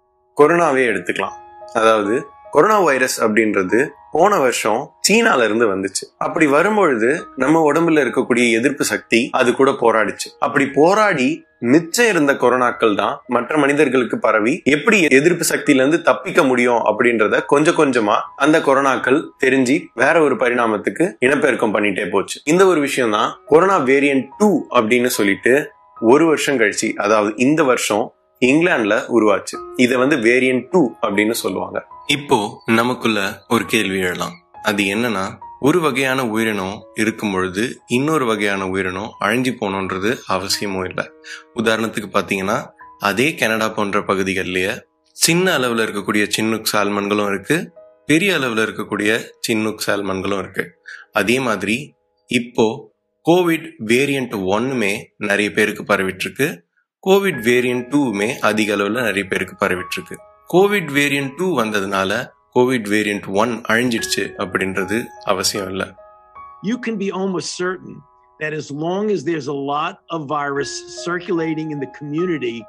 கொரோனாவே எடுத்துக்கலாம். அதாவது கொரோனா வைரஸ் அப்படின்றது போன வருஷம் சீனால இருந்து வந்துச்சு. அப்படி வரும்பொழுது நம்ம உடம்புல இருக்கக்கூடிய எதிர்ப்பு சக்தி அது கூட போராடிச்சு. அப்படி போராடி மிச்சம் இருந்த கொரோனாக்கள் தான் மற்ற மனிதர்களுக்கு பரவி எப்படி எதிர்ப்பு சக்தியில இருந்து தப்பிக்க முடியும் அப்படின்றத கொஞ்சம் கொஞ்சமா அந்த கொரோனாக்கள் தெரிஞ்சு வேற ஒரு பரிணாமத்துக்கு இனப்பெருக்கம் பண்ணிட்டே போச்சு. இந்த ஒரு விஷயம் தான் கொரோனா வேரியன்ட் டூ அப்படின்னு சொல்லிட்டு ஒரு வருஷம் கழிச்சு அதாவது இந்த வருஷம் இங்கிலாந்துல உருவாச்சு. இதை வந்து வேரியன்ட் டூ அப்படின்னு சொல்லுவாங்க. இப்போ நமக்குள்ள ஒரு கேள்வி எழலாம். அது என்னன்னா ஒரு வகையான உயிரினம் இருக்கும் பொழுது இன்னொரு வகையான உயிரினம் அழிஞ்சு போகணுன்றது அவசியமும் இல்லை. உதாரணத்துக்கு பார்த்தீங்கன்னா அதே கனடா போன்ற பகுதிகள்லேயே சின்ன அளவில் இருக்கக்கூடிய சின்னுக் சால்மன்களும் இருக்கு பெரிய அளவில் இருக்கக்கூடிய சின்னுக் சால்மன்களும் இருக்கு. அதே மாதிரி இப்போ கோவிட் வேரியன்ட் ஒன்னுமே நிறைய பேருக்கு பரவிட்டு இருக்கு. கோவிட் வேரியன்ட் டூவுமே அதிக அளவில் நிறைய பேருக்கு பரவிட்டு இருக்கு கோவிட் வேரியன்ட் டூ வந்ததுனால கோவிட் வேரியன்ட் ஒன் அழிஞ்சிடுச்சு அப்படின்றது அவசியம் இல்லை. You can be almost certain that as long as there's a lot of virus circulating in the community,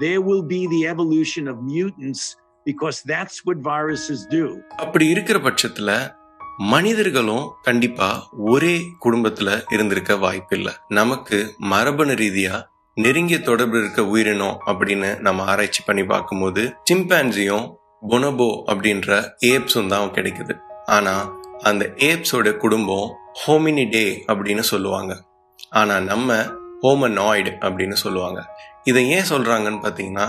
there will be the evolution of mutants because that's what viruses do. அப்படி இருக்கிற பட்சத்துல மனிதர்களும் கண்டிப்பா ஒரே குடும்பத்துல இருந்திருக்க வாய்ப்பில்லை. நமக்கு மரபணு ரீதியா நெருங்கிய தொடர்பு இருக்க உயிரினம் அப்படின்னு நம்ம ஆராய்ச்சி பண்ணி பார்க்கும்போது சிம்பான்சியும் பொனபோ அப்படின்ற ஏப்ஸும் தான் கிடைக்குது. ஆனா அந்த ஏப்ஸோட குடும்பம் ஹோமினிடே அப்படின்னு சொல்லுவாங்க. ஆனா நம்ம ஹோமனாய்டு அப்படின்னு சொல்லுவாங்க. இதை ஏன் சொல்றாங்கன்னு பாத்தீங்கன்னா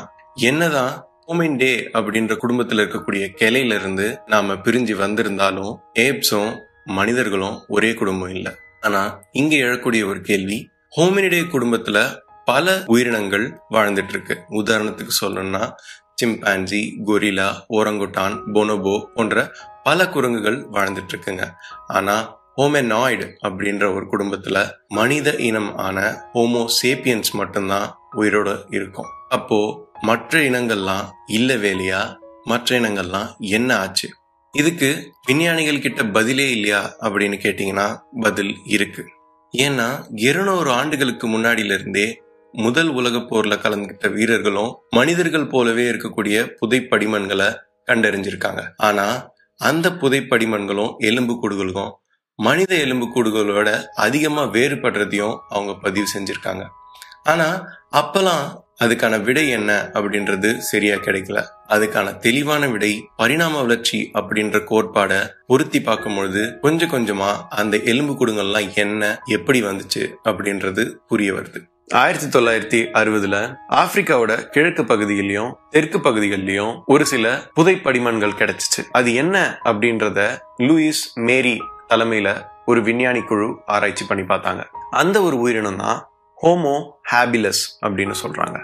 என்னதான் ஹோமின்டே அப்படின்ற குடும்பத்துல இருக்கக்கூடிய கிளையில இருந்து நாம பிரிஞ்சு வந்திருந்தாலும் ஏப்ஸும் மனிதர்களும் ஒரே குடும்பம் இல்லை. ஆனா இங்க எழக்கூடிய ஒரு கேள்வி ஹோமினிடே குடும்பத்துல பல உயிரினங்கள் வாழ்ந்துட்டு இருக்கு உதாரணத்துக்கு சொல்லணும்னா சிம்பான்சி கொரிலா ஓரங்குட்டான் பொனோபோ போன்ற பல குரங்குகள் வாழ்ந்துட்டு இருக்குங்க ஆனா ஹோமெனாய்டு அப்படின்ற ஒரு குடும்பத்துல மனித இனம் ஆன ஹோமோ சேப்பியன்ஸ் மட்டும்தான் உயிரோட இருக்கும். அப்போ மற்ற இனங்கள்லாம் இல்ல வேலையா? மற்ற இனங்கள்லாம் என்ன ஆச்சு? இதுக்கு விஞ்ஞானிகள் கிட்ட பதிலே இல்லையா அப்படின்னு கேட்டீங்கன்னா பதில் இருக்கு. ஏன்னா இருநூறு ஆண்டுகளுக்கு முன்னாடியில இருந்தே முதல் உலக போர்ல கலந்துகிட்ட வீரர்களும் மனிதர்கள் போலவே இருக்கக்கூடிய புதைப்படிமன்களை கண்டறிஞ்சிருக்காங்க. ஆனா அந்த புதைப்படிமன்களும் எலும்பு கூடுகளும் மனித எலும்பு கூடுகளோட அதிகமா வேறுபடுறதையும் அவங்க பதிவு செஞ்சிருக்காங்க. ஆனா அப்பெல்லாம் அதுக்கான விடை என்ன அப்படின்றது சரியா கிடைக்கல. அதுக்கான தெளிவான விடை பரிணாம வளர்ச்சி அப்படின்ற கோட்பாடை பொருத்தி பார்க்கும்பொழுது கொஞ்சம் கொஞ்சமா அந்த எலும்பு கூடுங்கள்லாம் என்ன எப்படி வந்துச்சு அப்படின்றது புரிய வருது. ஆயிரத்தி தொள்ளாயிரத்தி அறுபதுல ஆப்பிரிக்காவோட கிழக்கு பகுதியிலையும் தெற்கு பகுதிகளிலையும் ஒரு சில புதைப்படிமன்கள் கிடைச்சிச்சு. அது என்ன அப்படின்றத லூயிஸ் மேரி தலைமையில ஒரு விஞ்ஞானி குழு ஆராய்ச்சி பண்ணி பார்த்தாங்க. அந்த ஒரு உயிரினம் தான் ஹோமோ ஹாபிலஸ் அப்படின்னு சொல்றாங்க.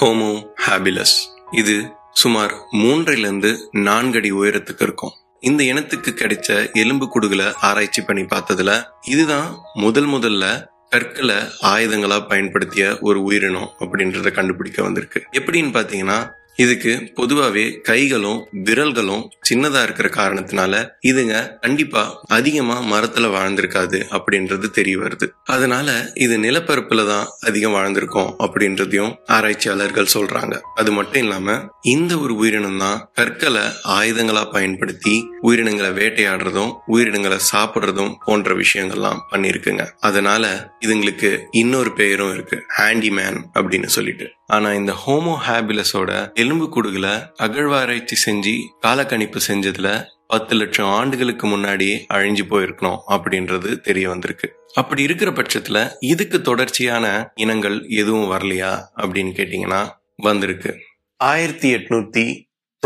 Homo habilis. இது சுமார் மூன்றிலிருந்து நான்கு அடி உயரத்துக்கு இருக்கும். இந்த இனத்துக்கு கிடைச்ச எலும்பு குடுகளை ஆராய்ச்சி பண்ணி பார்த்ததுல இதுதான் முதல் முதல்ல கற்களை ஆயுதங்களா பயன்படுத்திய ஒரு உயிரினம் அப்படின்றத கண்டுபிடிக்க வந்திருக்கு. எப்படின்னு பாத்தீங்கன்னா இதுக்கு பொதுவாவே கைகளும் விரல்களும் சின்னதா இருக்கிற காரணத்தினால இதுங்க கண்டிப்பா அதிகமா மரத்துல வாழ்ந்திருக்காது அப்படின்றது தெரிய வருது. அதனால இது நிலப்பரப்புல தான் அதிகம் வாழ்ந்திருக்கும் அப்படின்றதையும் ஆராய்ச்சியாளர்கள் சொல்றாங்க. அது மட்டும் இல்லாம இந்த ஒரு உயிரினம் தான் கற்களை ஆயுதங்களா பயன்படுத்தி உயிரினங்களை வேட்டையாடுறதும் உயிரினங்களை சாப்பிடுறதும் போன்ற விஷயங்கள்லாம் பண்ணிருக்குங்க அதனால இதுங்களுக்கு இன்னொரு பெயரும் இருக்கு ஹேண்டிமேன் அப்படின்னு சொல்லிட்டு. ஆனா இந்த ஹோமோ ஹாபிலஸோட எலும்பு குடுகுல அகழ்வாராய்ச்சி செஞ்சு காலக்கணிப்பு செஞ்சதுல பத்து லட்சம் ஆண்டுகளுக்கு முன்னாடியே அழிஞ்சு போயிருக்கணும் அப்படின்றது தெரிய வந்திருக்கு. அப்படி இருக்கிற பட்சத்துல இதுக்கு தொடர்ச்சியான இனங்கள் எதுவும் வரலையா அப்படின்னு கேட்டீங்கன்னா வந்திருக்கு. ஆயிரத்தி எட்நூத்தி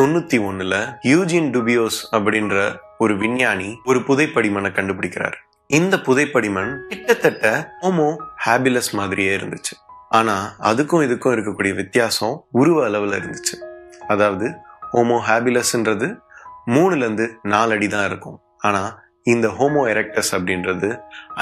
தொண்ணூத்தி ஒண்ணுல யூஜின் டுபியோஸ் அப்படின்ற ஒரு விஞ்ஞானி ஒரு புதைப்படிமனை கண்டுபிடிக்கிறார். இந்த புதைப்படிமன் கிட்டத்தட்ட ஹோமோ ஹாபிலஸ் மாதிரியே இருந்துச்சு. ஆனா அதுக்கும் இதுக்கும் இருக்கக்கூடிய வித்தியாசம் உருவ அளவுல இருந்துச்சு. அதாவது ஹோமோ ஹேபிலஸ்ன்றது மூணுல இருந்து நாலு அடி தான் இருக்கும். ஆனா இந்த ஹோமோ எரெக்டஸ் அப்படின்றது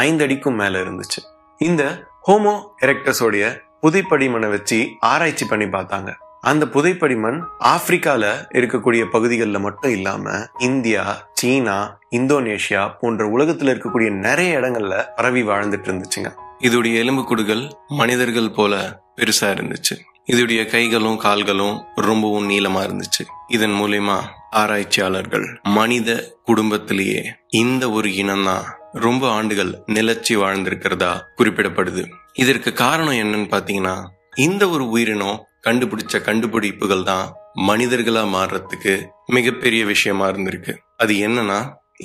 ஐந்து அடிக்கும் மேல இருந்துச்சு. இந்த ஹோமோ எரக்டஸோடைய புதைப்படிமனை வச்சு ஆராய்ச்சி பண்ணி பார்த்தாங்க. அந்த புதைப்படிமன் ஆப்பிரிக்கால இருக்கக்கூடிய பகுதிகளில் மட்டும் இல்லாம இந்தியா சீனா இந்தோனேஷியா போன்ற உலகத்துல இருக்கக்கூடிய நிறைய இடங்கள்ல பரவி வாழ்ந்துட்டு இருந்துச்சுங்க. இதோடைய எலும்புக்கூடுகள் மனிதர்கள் போல பெருசா இருந்துச்சு. இதோடைய கைகளும் கால்களும் ரொம்பவும் நீளமா இருந்துச்சு. இதன் மூலியமா ஆராய்ச்சியாளர்கள் மனித குடும்பத்திலேயே இந்த ஒரு இனம்தான் ரொம்ப ஆண்டுகள் நிலச்சி வாழ்ந்திருக்கிறதா குறிப்பிடப்படுது. இதற்கு காரணம் என்னன்னு பாத்தீங்கன்னா இந்த ஒரு உயிரினம் கண்டுபிடிச்ச கண்டுபிடிப்புகள் தான் மனிதர்களா மாறுறதுக்கு மிகப்பெரிய விஷயமா இருந்திருக்கு. அது என்னன்னா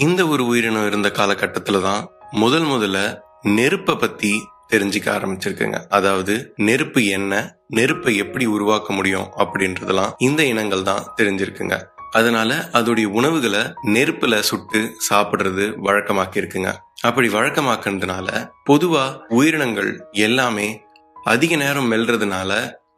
இந்த ஒரு உயிரினம் இருந்த காலகட்டத்துல தான் முதல் முதல்ல நெருப்பை பத்தி தெரிஞ்சுக்க ஆரம்பிச்சிருக்குங்க. அதாவது நெருப்பு என்ன நெருப்பை எப்படி உருவாக்க முடியும் அப்படின்றதெல்லாம் இந்த இனங்கள் தான் தெரிஞ்சிருக்குங்க. அதனால அதோடைய உணவுகளை நெருப்புல சுட்டு சாப்பிடுறது வழக்கமாக்கி இருக்குங்க அப்படி வழக்கமாக்குறதுனால பொதுவா உயிரினங்கள் எல்லாமே அதிக நேரம் மெல்றதுனால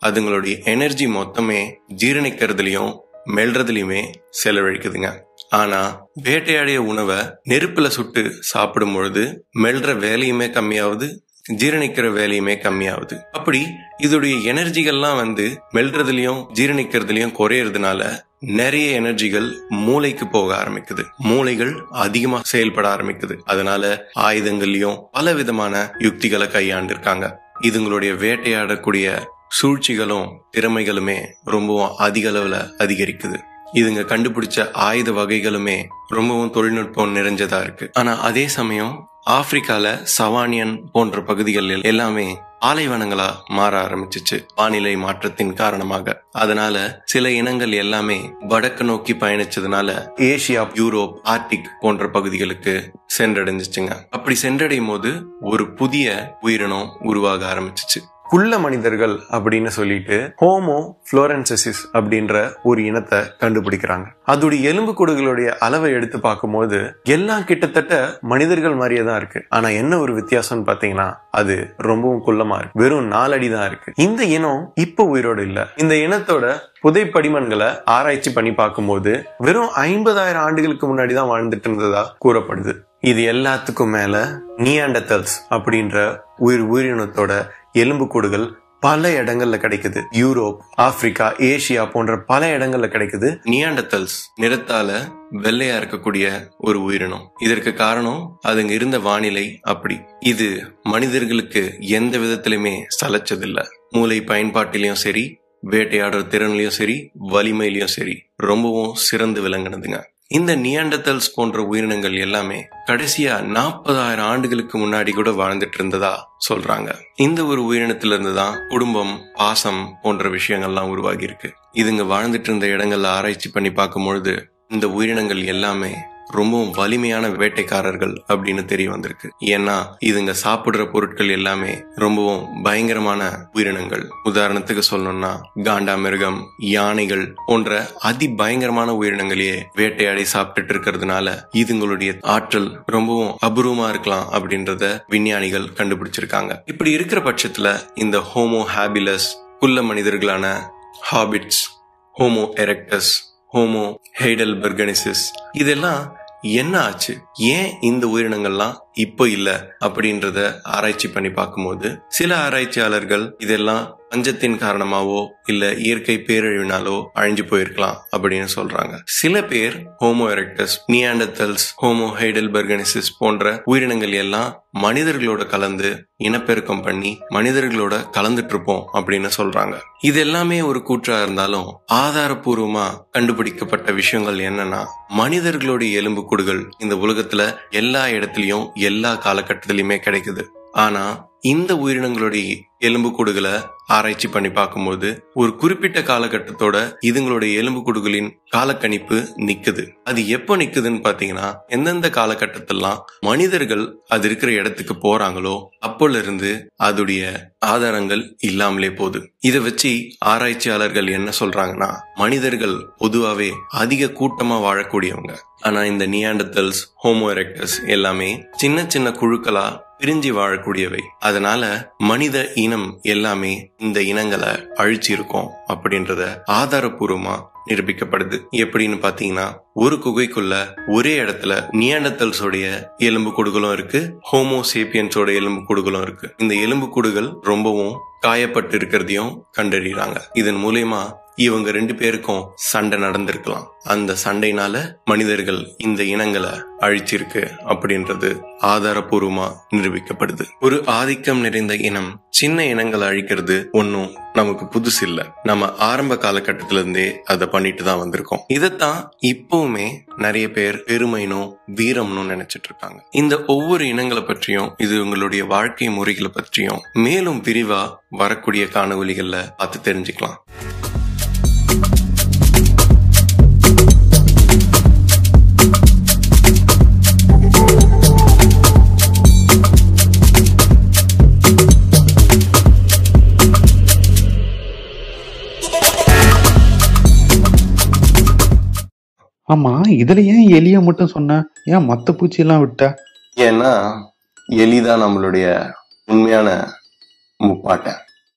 அதுங்களுடைய எனர்ஜி மொத்தமே ஜீரணிக்கிறதுலயும் மெல்றதுலயுமே செலவழிக்குதுங்க. ஆனா வேட்டையாடிய உணவை நெருப்புல சுட்டு சாப்பிடும் பொழுது மெல்ற வேலையுமே கம்மியாகுது ஜீரணிக்கிற வேலையுமே கம்மியாகுது அப்படி இதோடைய எனர்ஜிகள்லாம் வந்து மெல்றதுலயும் ஜீரணிக்கிறதுலயும் குறையறதுனால நிறைய எனர்ஜிகள் மூளைக்கு போக ஆரம்பிக்குது. மூளைகள் அதிகமா செயல்பட ஆரம்பிக்குது. அதனால ஆயுதங்கள்லயும் பல விதமான யுக்திகளை கையாண்டிருக்காங்க. இதுங்களுடைய வேட்டையாடக்கூடிய சூழ்ச்சிகளும் திறமைகளுமே ரொம்பவும் அதிக அளவுல அதிகரிக்குது. இதுங்க கண்டுபிடிச்ச ஆயுத வகைகளுமே ரொம்பவும் தொழில்நுட்பம் நிறைஞ்சதா இருக்கு. ஆனா அதே சமயம் ஆப்பிரிக்கால சவானியன் போன்ற பகுதிகளில் எல்லாமே பாலைவனங்களா மாற ஆரம்பிச்சிச்சு. வானிலை மாற்றத்தின் காரணமாக. அதனால சில இனங்கள் எல்லாமே வடக்கு நோக்கி பயணிச்சதுனால ஏசியா யூரோப் ஆர்டிக் போன்ற பகுதிகளுக்கு சென்றடைஞ்சிச்சுங்க. அப்படி சென்றடையும் போது ஒரு புதிய உயிரினம் உருவாக ஆரம்பிச்சிச்சு. குள்ள மனிதர்கள் அப்படின்னு சொல்லிட்டு ஹோமோ புளோரன்சசிஸ் அப்படின்ற ஒரு இனத்தை கண்டுபிடிக்கிறாங்க. அதோடைய எலும்பு கூடுகளுடைய அளவை எடுத்து பார்க்கும்போது எல்லாம் கிட்டத்தட்ட மனிதர்கள் மாதிரியே தான் இருக்கு. ஆனா என்ன ஒரு வித்தியாசம்னு பாத்தீங்கன்னா அது ரொம்பவும் குள்ளமா இருக்கு. வெறும் நாலடி தான் இருக்கு. இந்த இனம் இப்ப உயிரோடு இல்ல. இந்த இனத்தோட புதை படிமன்களை ஆராய்ச்சி பண்ணி பார்க்கும்போது வெறும் ஐம்பதாயிரம் ஆண்டுகளுக்கு முன்னாடி தான் வாழ்ந்துட்டு இருந்ததா கூறப்படுது. இது எல்லாத்துக்கும் மேல நியாண்டத்தல்ஸ் அப்படின்ற உயிர் உயிரினத்தோட எலும்புக்கூடுகள் பல இடங்கள்ல கிடைக்குது. யூரோப் ஆப்பிரிக்கா ஏசியா போன்ற பல இடங்கள்ல கிடைக்குது. நியாண்டத்தல்ஸ் நிறத்தால வெள்ளையா இருக்கக்கூடிய ஒரு உயிரினம். இதற்கு காரணம் அதுங்க இருந்த வானிலை அப்படி. இது மனிதர்களுக்கு எந்த விதத்திலுமே சலைச்சதில்ல. மூளை பயன்பாட்டிலையும் சரி வேட்டையாடுற திறன்லையும் சரி வலிமையிலையும் சரி ரொம்பவும் சிறந்து விளங்கினதுங்க. இந்த நியாண்டத்தல்ஸ் போன்ற உயிரினங்கள் எல்லாமே கடைசியா நாற்பதாயிரம் ஆண்டுகளுக்கு முன்னாடி கூட வாழ்ந்துட்டு இருந்ததா சொல்றாங்க. இந்த ஒரு உயிரினத்துல இருந்துதான் குடும்பம் பாசம் போன்ற விஷயங்கள்லாம் உருவாகி இருக்கு இதுங்க வாழ்ந்துட்டு இருந்த இடங்கள்ல ஆராய்ச்சி பண்ணி பார்க்கும் பொழுது இந்த உயிரினங்கள் எல்லாமே ரொம்பவும் வலிமையான வேட்டைக்காரர்கள் அப்படின்னு தெரிய வந்திருக்கு. ஏன்னா இதுங்க சாப்பிடுற பொருட்கள் எல்லாமே ரொம்பவும் பயங்கரமான உயிரினங்கள். உதாரணத்துக்கு சொல்லணும்னா காண்டாமிருகம் யானைகள் போன்ற அதி பயங்கரமான உயிரினங்களையே வேட்டையாடி சாப்பிட்டுட்டு இருக்கிறதுனால இதுங்களுடைய ஆற்றல் ரொம்பவும் அபூர்வமா இருக்கலாம் அப்படின்றத விஞ்ஞானிகள் கண்டுபிடிச்சிருக்காங்க. இப்படி இருக்கிற பட்சத்துல இந்த ஹோமோ ஹாபிலஸ் குள்ள மனிதர்களான hobbits Homo erectus Homo heidelbergensis இதெல்லாம் என்ன ஆச்சு? ஏன் இந்த உயிரினங்கள்லாம் இப்போ இல்ல அப்படின்றத ஆராய்ச்சி பண்ணி பார்க்கும்போது சில ஆராய்ச்சியாளர்கள் இதெல்லாம் பஞ்சத்தின் காரணமாவோ இல்ல இயற்கை பேரழிவினாலோ அழிஞ்சு போயிருக்கலாம் அப்படின்னு சொல்றாங்க. சில பேர் Homo erectus Neanderthals Homo heidelbergensis போன்ற உயிரினங்கள் எல்லாம் மனிதர்களோட கலந்து இனப்பெருக்கம் பண்ணி மனிதர்களோட கலந்துட்டு இருப்போம் அப்படின்னு சொல்றாங்க. இது எல்லாமே ஒரு கூற்றா இருந்தாலும் ஆதாரபூர்வமா கண்டுபிடிக்கப்பட்ட விஷயங்கள் என்னன்னா மனிதர்களுடைய எலும்புக்கூடுகள் இந்த உலகத்துல எல்லா இடத்துலயும் எல்லா காலகட்டத்திலையுமே கிடைக்குது. ஆனா இந்த உயிரினங்களுடைய எலும்புக்கூடுகளை ஆராய்ச்சி பண்ணி பார்க்கும்போது ஒரு குறிப்பிட்ட காலகட்டத்தோட இதுங்களுடைய எலும்புக்கூடுகளின் காலக்கணிப்பு நிக்குது. அது எப்போ நிக்குதுன்னு பாத்தீங்கன்னா எந்தெந்த காலகட்டத்திலாம் மனிதர்கள் அது இருக்கிற இடத்துக்கு போறாங்களோ அப்போல இருந்து அதுடைய ஆதாரங்கள் இல்லாமலே போகுது. இதை வச்சு ஆராய்ச்சியாளர்கள் என்ன சொல்றாங்கன்னா மனிதர்கள் பொதுவாவே அதிக கூட்டமா வாழக்கூடியவங்க. ஆனா இந்த நியாண்டத்தல்ஸ் ஹோமோ எரெக்டஸ் எல்லாமே சின்ன சின்ன குழுக்களா பிரிஞ்சு வாழக்கூடியவை. அதனால மனித இனம் எல்லாமே இந்த இனங்களை அழிச்சிருக்கோம் அப்படின்றத ஆதாரபூர்வமா நிரூபிக்கப்படுது. எப்படின்னு பாத்தீங்கன்னா ஒரு குகைக்குள்ள ஒரே இடத்துல நியாண்டத்தல்ஸோடைய எலும்பு கூடுகளும் இருக்கு ஹோமோசேபியன்ஸோட எலும்பு கூடுகளும் இருக்கு. இந்த எலும்பு கூடுகள் ரொம்பவும் காயப்பட்டு இருக்கிறதையும் கண்டறியறாங்க இதன் மூலயமா இவங்க ரெண்டு பேருக்கும் சண்டை நடந்திருக்கலாம். அந்த சண்டைனால மனிதர்கள் இந்த இனங்களை அழிச்சிருக்கு அப்படின்றது ஆதாரபூர்வமா நிரூபிக்கப்படுது. ஒரு ஆதிக்கம் நிறைந்த இனம் சின்ன இனங்களை அழிக்கிறது ஒன்னும் நமக்கு புதுசு இல்ல நம்ம ஆரம்ப காலகட்டத்திலிருந்தே அதை பண்ணிட்டு தான் வந்திருக்கோம். இதைத்தான் இன்னுமே நிறைய பேர் பெருமைனும் வீரம்னு நினைச்சிட்டு இருக்காங்க இந்த ஒவ்வொரு இனங்களை பற்றியும் இது உங்களுடைய வாழ்க்கை முறைகளை பற்றியும் மேலும் விரிவா வரக்கூடிய காணொலிகள்ல பார்த்து தெரிஞ்சுக்கலாம். ஆமா இதுல ஏன் எலிய மட்டும் சொன்ன? ஏன் மத்த பூச்சி எல்லாம் விட்ட? ஏன்னா எலிதான் நம்மளுடைய உண்மையான முப்பாட்டை.